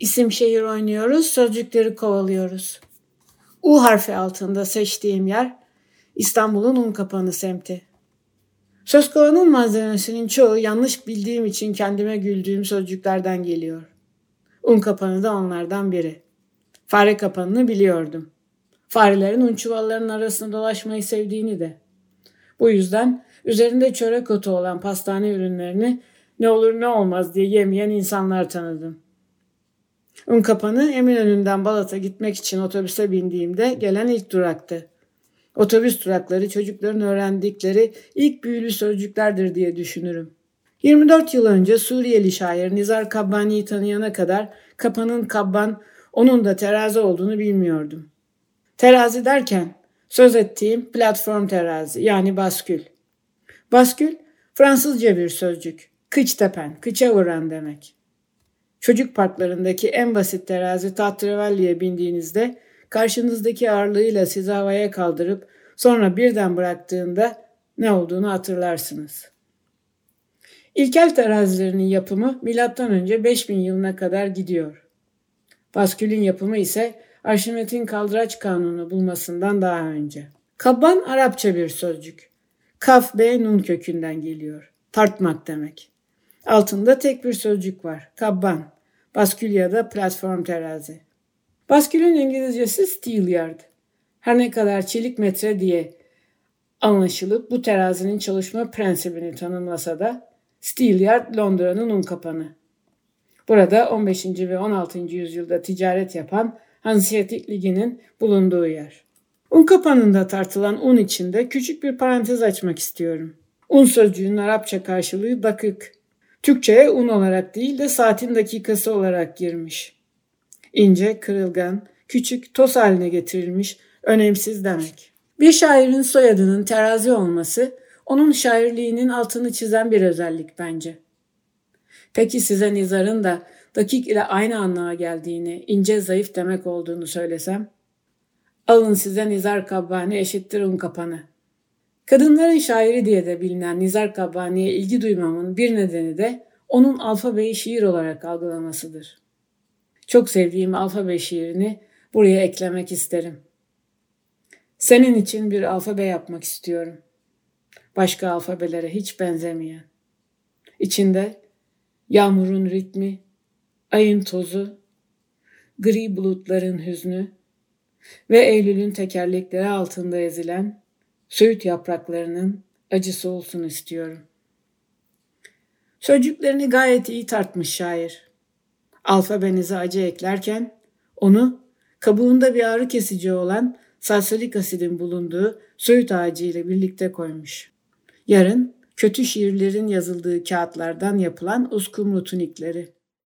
İsim şehir oynuyoruz, sözcükleri kovalıyoruz. U harfi altında seçtiğim yer İstanbul'un Unkapanı semti. Söz kovanın malzemesinin çoğu yanlış bildiğim için kendime güldüğüm sözcüklerden geliyor. Un kapanı da onlardan biri. Fare kapanını biliyordum. Farelerin un çuvallarının arasında dolaşmayı sevdiğini de. Bu yüzden üzerinde çörek otu olan pastane ürünlerini ne olur ne olmaz diye yemeyen insanlar tanıdım. Un kapanı Eminönü'nden Balat'a gitmek için otobüse bindiğimde gelen ilk duraktı. Otobüs durakları çocukların öğrendikleri ilk büyülü sözcüklerdir diye düşünürüm. 24 yıl önce Suriyeli şair Nizar Kabbani'yi tanıyana kadar kapanın kabban, onun da terazi olduğunu bilmiyordum. Terazi derken söz ettiğim platform terazi yani baskül. Baskül Fransızca bir sözcük. Kıç tepen, kıça vuran demek. Çocuk parklarındaki en basit terazi tahterevalliye bindiğinizde karşınızdaki ağırlığıyla sizi havaya kaldırıp sonra birden bıraktığında ne olduğunu hatırlarsınız. İlkel terazilerinin yapımı M.Ö. 5000 yılına kadar gidiyor. Baskülün yapımı ise Arşimet'in kaldıraç kanunu bulmasından daha önce. Kabban Arapça bir sözcük. Kaf B nun kökünden geliyor. Tartmak demek. Altında tek bir sözcük var. Kabban. Baskül ya da platform terazi. Baskülün İngilizcesi steel yard. Her ne kadar çelik metre diye anlaşılıp bu terazinin çalışma prensibini tanımlasa da steel yard Londra'nın un kapanı. Burada 15. ve 16. yüzyılda ticaret yapan Hanseatic Ligi'nin bulunduğu yer. Un kapanında tartılan un içinde küçük bir parantez açmak istiyorum. Un sözcüğünün Arapça karşılığı dakik. Türkçe'ye un olarak değil de saatin dakikası olarak girmiş. İnce, kırılgan, küçük, toz haline getirilmiş, önemsiz demek. Bir şairin soyadının terazi olması onun şairliğinin altını çizen bir özellik bence. Peki size Nizar'ın da dakik ile aynı anlığa geldiğini, ince zayıf demek olduğunu söylesem? Alın size Nizar Kabbani eşittir un kapanı. Kadınların şairi diye de bilinen Nizar Kabbani'ye ilgi duymamın bir nedeni de onun alfabeyi şiir olarak algılamasıdır. Çok sevdiğim alfabe şiirini buraya eklemek isterim. Senin için bir alfabe yapmak istiyorum. Başka alfabelere hiç benzemeyen. İçinde yağmurun ritmi, ayın tozu, gri bulutların hüznü ve Eylül'ün tekerlekleri altında ezilen söğüt yapraklarının acısı olsun istiyorum. Sözcüklerini gayet iyi tartmış şair. Alfabenize acı eklerken onu kabuğunda bir ağrı kesici olan salsalik asidin bulunduğu söğüt ağacı ile birlikte koymuş. Yarın kötü şiirlerin yazıldığı kağıtlardan yapılan uskumru tunikleri.